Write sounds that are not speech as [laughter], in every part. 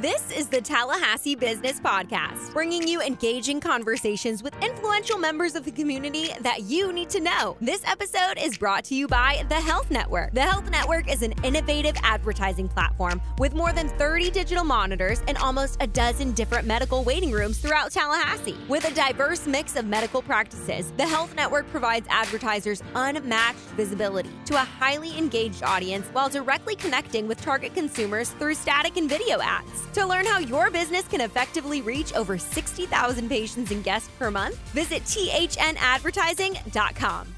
This is the Tallahassee Business Podcast, bringing you engaging conversations with influential members of the community that you need to know. This episode is brought to you by The Health Network. The Health Network is an innovative advertising platform with more than 30 digital monitors and almost a dozen different medical waiting rooms throughout Tallahassee. With a diverse mix of medical practices, The Health Network provides advertisers unmatched visibility to a highly engaged audience while directly connecting with target consumers through static and video ads. To learn how your business can effectively reach over 60,000 patients and guests per month, visit thnadvertising.com.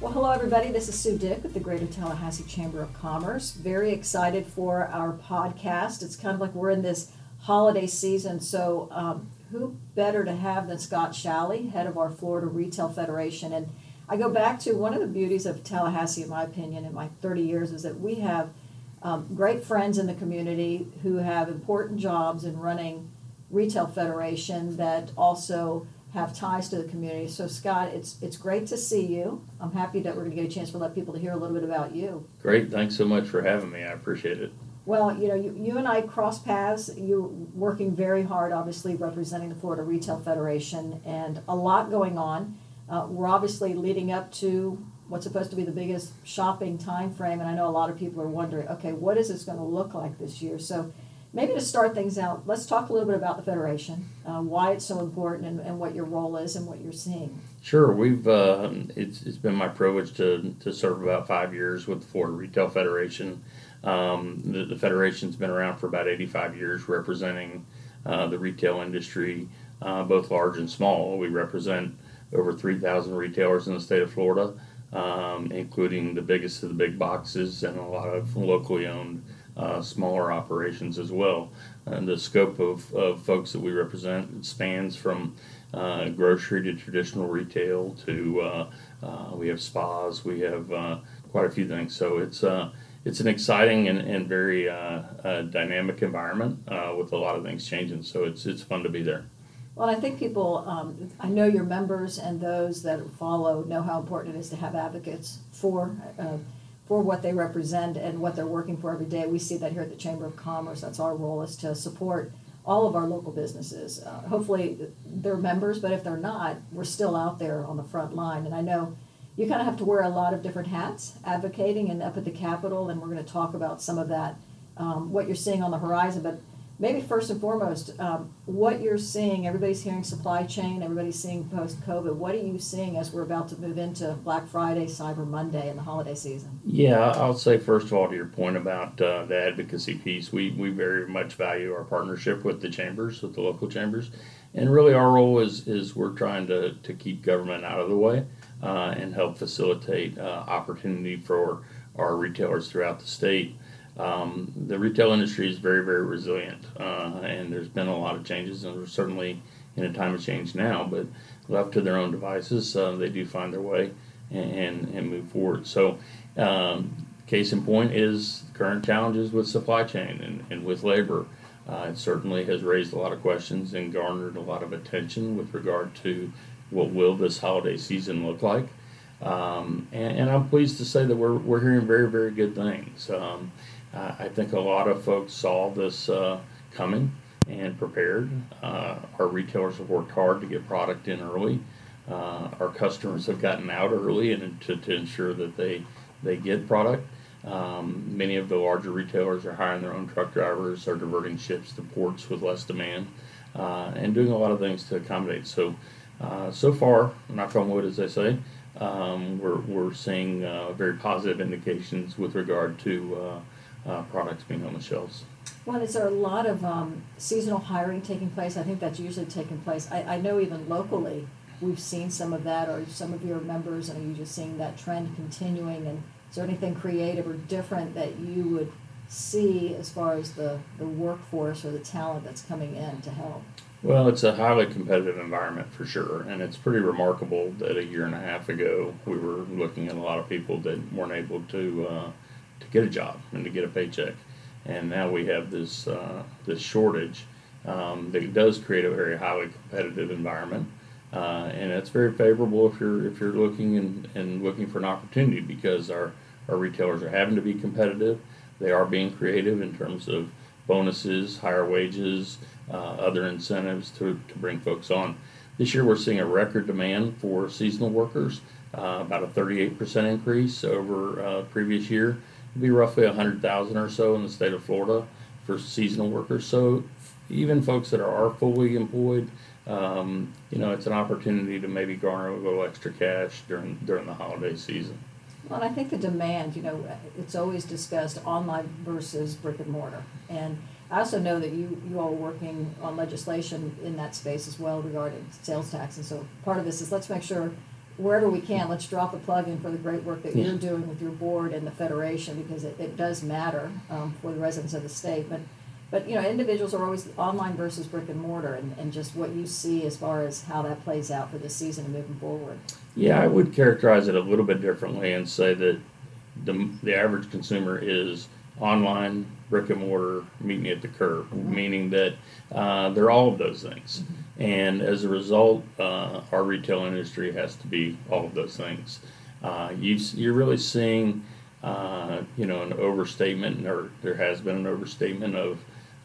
Well, hello, everybody. This is Sue Dick with the Greater Tallahassee Chamber of Commerce. Very excited for our podcast. It's kind of like we're in this holiday season, so um, who better to have than Scott Shalley, head of our Florida Retail Federation? And I go back to one of the beauties of Tallahassee, in my opinion, in my 30 years, is that we have um, great friends in the community who have important jobs in running retail federation that also have ties to the community. So Scott, it's it's great to see you. I'm happy that we're going to get a chance to let people to hear a little bit about you. Great, thanks so much for having me. I appreciate it. Well, you know, you, you and I cross paths. You're working very hard, obviously representing the Florida Retail Federation, and a lot going on. Uh, we're obviously leading up to what's supposed to be the biggest shopping time frame and i know a lot of people are wondering okay what is this going to look like this year? So maybe to start things out let's talk a little bit about the federation uh, why it's so important and, and, what your role is and what you're seeing. Sure we've uh, it's, it's been my privilege to, to serve about five years with the florida retail federation. Um, the, the, federation's been around for about 85 years representing uh, the retail industry uh, both large and small. We represent over 3000 retailers in the state of florida um, including the biggest of the big boxes and a lot of locally owned uh, smaller operations as well. And the scope of, of folks that we represent spans from uh, grocery to traditional retail to uh, uh we have spas, we have uh, quite a few things. So it's uh, it's an exciting and, and very dynamic environment with a lot of things changing. So it's it's fun to be there. Well, I think people, um, I know your members and those that follow know how important it is to have advocates for uh, for what they represent and what they're working for every day. We see that here at the Chamber of Commerce. That's our role is to support all of our local businesses. Uh, hopefully, they're members, but if they're not, we're still out there on the front line. And I know you kind of have to wear a lot of different hats advocating and up at the Capitol, and we're going to talk about some of that, um, what you're seeing on the horizon. But maybe first and foremost, um, what you're seeing, everybody's hearing supply chain, everybody's seeing post COVID. What are you seeing as we're about to move into Black Friday, Cyber Monday, and the holiday season? Yeah, I'll say first of all to your point about uh, the advocacy piece, we, we very much value our partnership with the chambers, with the local chambers. And really, our role is, is we're trying to, to keep government out of the way uh, and help facilitate uh, opportunity for our retailers throughout the state. Um, the retail industry is very, very resilient, uh, and there's been a lot of changes, and we're certainly in a time of change now. But left to their own devices, uh, they do find their way and, and move forward. So, um, case in point is current challenges with supply chain and, and with labor. Uh, it certainly has raised a lot of questions and garnered a lot of attention with regard to what will this holiday season look like. Um, and, and, I'm pleased to say that we're, we're hearing very, very good things. Um, I think a lot of folks saw this uh, coming and prepared. Uh, our retailers have worked hard to get product in early. Uh, our customers have gotten out early and to, to ensure that they they get product. Um, many of the larger retailers are hiring their own truck drivers, are diverting ships to ports with less demand, uh, and doing a lot of things to accommodate. So, uh, so far, knock on wood, as they say, um, we're, we're seeing very positive indications with regard to uh, products being on the shelves. Well, is there a lot of um, seasonal hiring taking place? I think that's usually taking place. I, I know even locally we've seen some of that, or some of your members, and are you just seeing that trend continuing? And is there anything creative or different that you would see as far as the, the workforce or the talent that's coming in to help? Well, it's a highly competitive environment for sure, and it's pretty remarkable that a year and a half ago we were looking at a lot of people that weren't able to uh, to get a job and to get a paycheck. And now we have this uh, this shortage um, that does create a very highly competitive environment, uh, and it's very favorable if you're if you're looking and, and looking for an opportunity because our our retailers are having to be competitive. They are being creative in terms of bonuses, higher wages, uh, other incentives to, to bring folks on. This year, we're seeing a record demand for seasonal workers, uh, about a 38% increase over uh, previous year. Be roughly 100,000 or so in the state of Florida for seasonal workers. So even folks that are fully employed, um, you know, it's an opportunity to maybe garner a little extra cash during during the holiday season. Well, and I think the demand, you know, it's always discussed online versus brick and mortar. And I also know that you, you all are working on legislation in that space as well regarding sales tax. And so part of this is let's make sure wherever we can, let's drop a plug in for the great work that you're doing with your board and the federation because it, it does matter um, for the residents of the state. But but you know, individuals are always online versus brick and mortar, and, and just what you see as far as how that plays out for this season and moving forward. Yeah, I would characterize it a little bit differently and say that the the average consumer is online, brick and mortar, meeting at the curb, mm-hmm. meaning that uh, they're all of those things. Mm-hmm. And as a result, uh, our retail industry has to be all of those things. Uh, you, you're really seeing, uh, you know, an overstatement, or there has been an overstatement of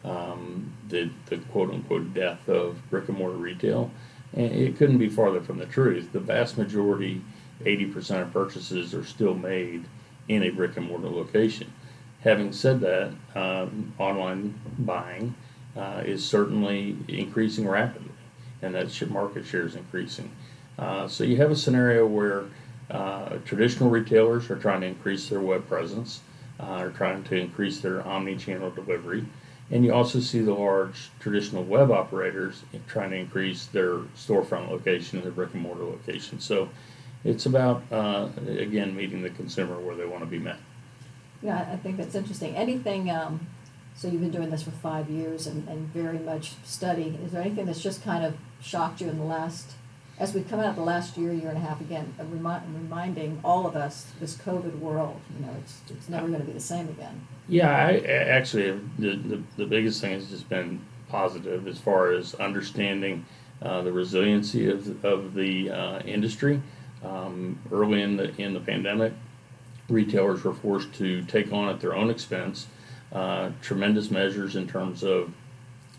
um, the, the quote unquote death of brick and mortar retail. And it couldn't be farther from the truth. The vast majority, 80% of purchases, are still made in a brick and mortar location. Having said that, um, online buying uh, is certainly increasing rapidly, and that market share is increasing. Uh, so you have a scenario where uh, traditional retailers are trying to increase their web presence, uh, are trying to increase their omni-channel delivery, and you also see the large traditional web operators trying to increase their storefront location their brick and mortar location. So it's about, uh, again, meeting the consumer where they want to be met. Yeah, I think that's interesting. Anything, um, so you've been doing this for five years and, and very much study. Is there anything that's just kind of shocked you in the last as we come out the last year, year and a half again, remi- reminding all of us this COVID world, you know, it's, it's never going to be the same again. Yeah, I, actually, the, the, the biggest thing has just been positive as far as understanding uh, the resiliency of, of the uh, industry. Um, early in the in the pandemic, retailers were forced to take on at their own expense uh, tremendous measures in terms of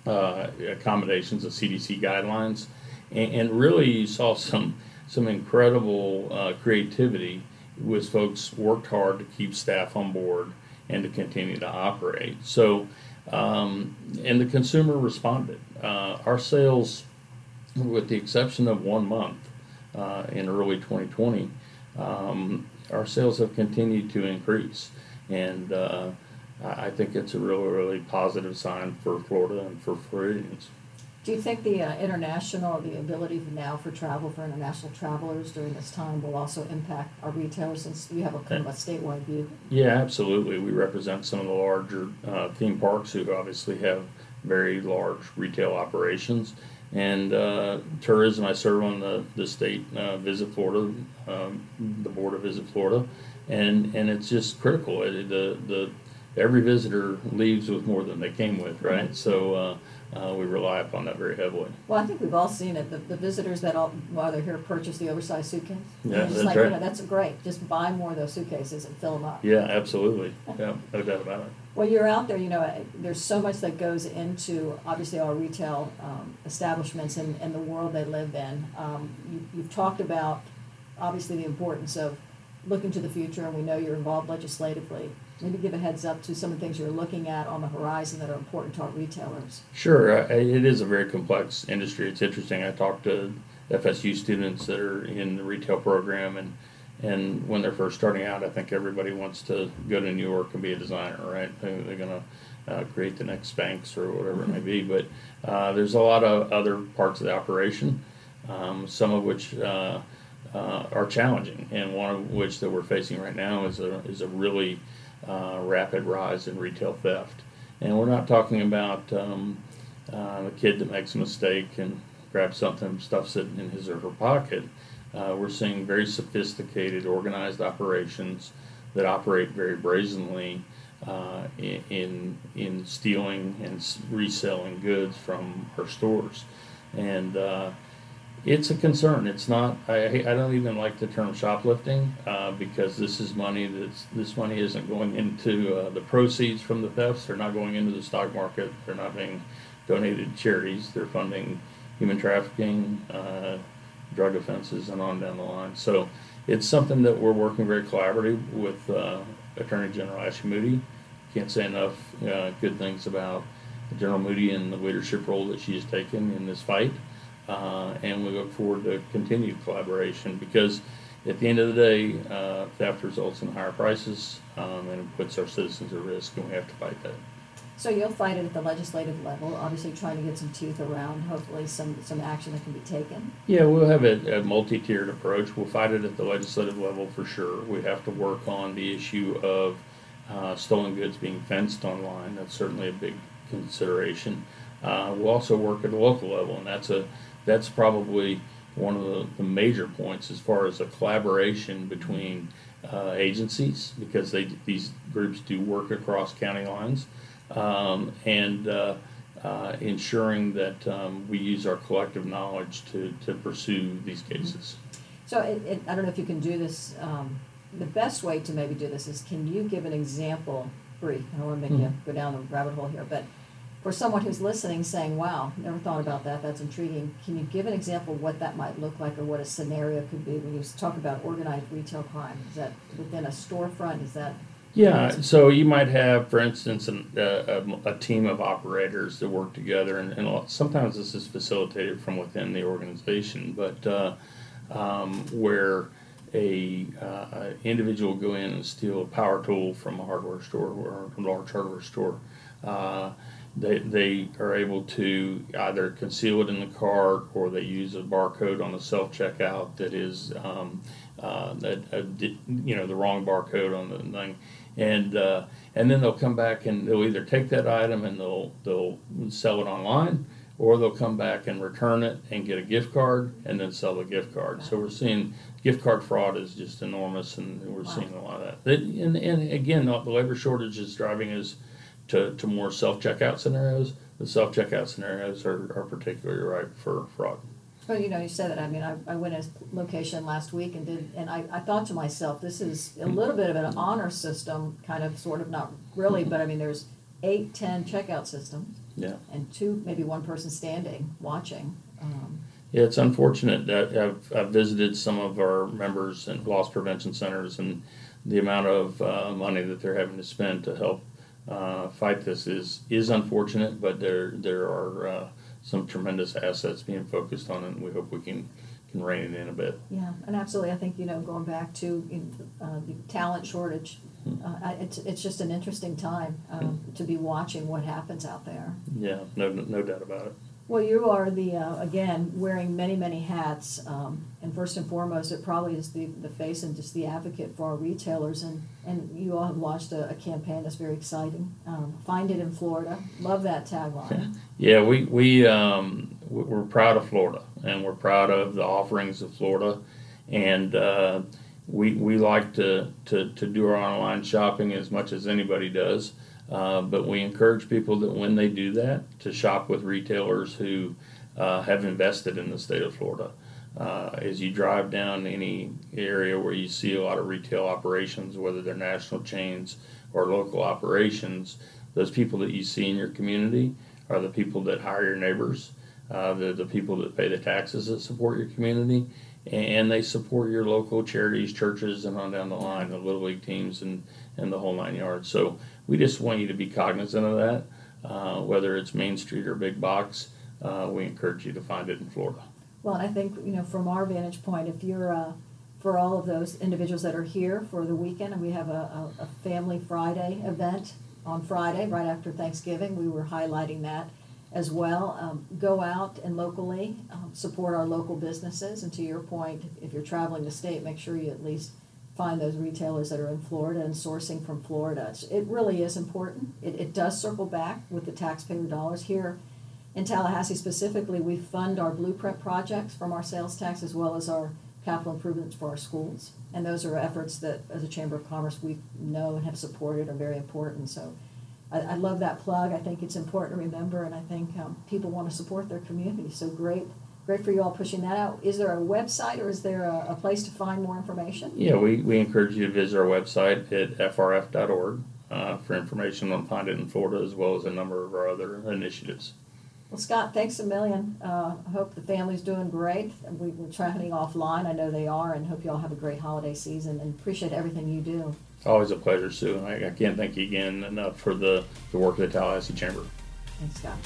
uh, accommodations of CDC guidelines and, and really you saw some some incredible uh, creativity with folks worked hard to keep staff on board and to continue to operate. So, um, and the consumer responded. Uh, our sales, with the exception of one month uh, in early 2020, um, our sales have continued to increase, and uh, I think it's a really, really positive sign for Florida and for Floridians. Do you think the uh, international, the ability now for travel for international travelers during this time will also impact our retailers since you have a kind of a statewide view? Yeah, absolutely. We represent some of the larger uh, theme parks who obviously have very large retail operations. And uh, tourism, I serve on the, the state uh, Visit Florida, um, the board of Visit Florida, and, and it's just critical. It, the, the, every visitor leaves with more than they came with, right? Mm-hmm. So uh, uh, we rely upon that very heavily. Well, I think we've all seen it. The, the visitors that all, while they're here purchase the oversized suitcase. Yeah, that's like, right. You know, that's great. Just buy more of those suitcases and fill them up. Yeah, absolutely. Yeah, no doubt about it. Well, you're out there, you know, there's so much that goes into obviously our retail um, establishments and, and the world they live in. Um, you, you've talked about obviously the importance of looking to the future, and we know you're involved legislatively maybe give a heads up to some of the things you're looking at on the horizon that are important to our retailers. Sure, it is a very complex industry. It's interesting. I talked to FSU students that are in the retail program, and and when they're first starting out, I think everybody wants to go to New York and be a designer, right? They're going to uh, create the next Spanx or whatever it may be. But uh, there's a lot of other parts of the operation, um, some of which. Uh, uh are challenging, and one of which that we're facing right now is a is a really uh, rapid rise in retail theft. And we're not talking about um, uh, the kid that makes a mistake and grabs something, stuffs it in his or her pocket. Uh, we're seeing very sophisticated, organized operations that operate very brazenly uh, in in stealing and reselling goods from our stores, and uh, It's a concern. It's not. I I don't even like the term shoplifting uh, because this is money that's this money isn't going into uh, the proceeds from the thefts. They're not going into the stock market. They're not being donated to charities. They're funding human trafficking, uh, drug offenses, and on down the line. So it's something that we're working very collaborative with uh, Attorney General Ashley Moody. Can't say enough uh, good things about General Moody and the leadership role that she has taken in this fight. Uh, and we look forward to continued collaboration because at the end of the day, uh, theft results in higher prices um, and it puts our citizens at risk, and we have to fight that. So you'll fight it at the legislative level, obviously trying to get some teeth around, hopefully some, some action that can be taken. Yeah, we'll have a, a multi-tiered approach. We'll fight it at the legislative level for sure. We have to work on the issue of uh, stolen goods being fenced online. That's certainly a big consideration. Uh, we'll also work at the local level, and that's a that's probably one of the, the major points as far as a collaboration between uh, agencies because they these groups do work across county lines, um, and uh, uh, ensuring that um, we use our collective knowledge to, to pursue these cases. So it, it, I don't know if you can do this, um, the best way to maybe do this is, can you give an example, Bree, I don't wanna make you Mhm. go down the rabbit hole here, but for someone who's listening saying, wow, never thought about that, that's intriguing, can you give an example of what that might look like or what a scenario could be when you talk about organized retail crime? Is that within a storefront, is that? Yeah, so you might have, for instance, an, a, a, a team of operators that work together, and, and lot- sometimes this is facilitated from within the organization, but uh, um, where a, uh, individual go in and steal a power tool from a hardware store or a large hardware store. Uh, they, they are able to either conceal it in the cart or they use a barcode on the self checkout that is um, uh, that uh, di- you know the wrong barcode on the thing, and uh, and then they'll come back and they'll either take that item and they'll they'll sell it online, or they'll come back and return it and get a gift card and then sell the gift card. So we're seeing gift card fraud is just enormous, and we're Wow. seeing a lot of that. That- And, and again, the labor shortage is driving us to, to more self checkout scenarios. The self checkout scenarios are, are particularly ripe for fraud. Well, you know, you said that, I mean, I, I went to a location last week and did, and I, I thought to myself, this is a little bit of an honor system, kind of, sort of, not really, but I mean, there's eight, ten checkout systems, Yeah. and two, maybe one person standing, watching. Um, Yeah, it's unfortunate that I've, I've visited some of our members and loss prevention centers and the amount of uh, money that they're having to spend to help uh, fight this is is unfortunate, but there there are uh, some tremendous assets being focused on it, and we hope we can can rein it in a bit. Yeah, and absolutely, I think, you know, going back to, in, uh, the talent shortage, uh, I- it's, it's just an interesting time, um, to be watching what happens out there. Yeah, no no doubt about it. Well, you are the, uh, again, wearing many, many hats, um, and first and foremost, it probably is the, the face and just the advocate for our retailers, and, and you all have launched a, a campaign that's very exciting. Um, Find it in Florida, love that tagline. [laughs] Yeah, we we um, we- we're proud of Florida, and we're proud of the offerings of Florida, and uh, we we like to, to to do our online shopping as much as anybody does. Uh, but we encourage people that when they do that, to shop with retailers who uh, have invested in the state of Florida. Uh, as you drive down any area where you see a lot of retail operations, whether they're national chains or local operations, those people that you see in your community are the people that hire your neighbors. Uh, they're the people that pay the taxes that support your community, and they support your local charities, churches, and on down the line, the little league teams, and and the whole nine yards. So we just want you to be cognizant of that. Uh, whether it's Main Street or big box, uh, we encourage you to find it in Florida. Well, I think, you know, from our vantage point, if you're, uh, for all of those individuals that are here for the weekend, and we have a, a, a Family Friday event on Friday, right after Thanksgiving, we were highlighting that as well. Um, go out and locally, um, support our local businesses, and to your point, if you're traveling the state, make sure you at least find those retailers that are in Florida and sourcing from Florida. It really is important. It, it does circle back with the taxpayer dollars here. In Tallahassee specifically, we fund our blueprint projects from our sales tax as well as our capital improvements for our schools. And those are efforts that, as a Chamber of Commerce, we know and have supported are very important. So I, I love that plug. I think it's important to remember, and I think um, people want to support their community. So great, great for you all pushing that out. Is there a website or is there a, a place to find more information? Yeah, we, we encourage you to visit our website at frf.org uh, for information on Find It in Florida as well as a number of our other initiatives. Well, Scott, thanks a million. Uh, I hope the family's doing great. We were chatting offline. I know they are, and hope you all have a great holiday season and appreciate everything you do. It's always a pleasure, Sue. I, I can't thank you again enough for the, the work of the Tallahassee Chamber. Thanks, Scott.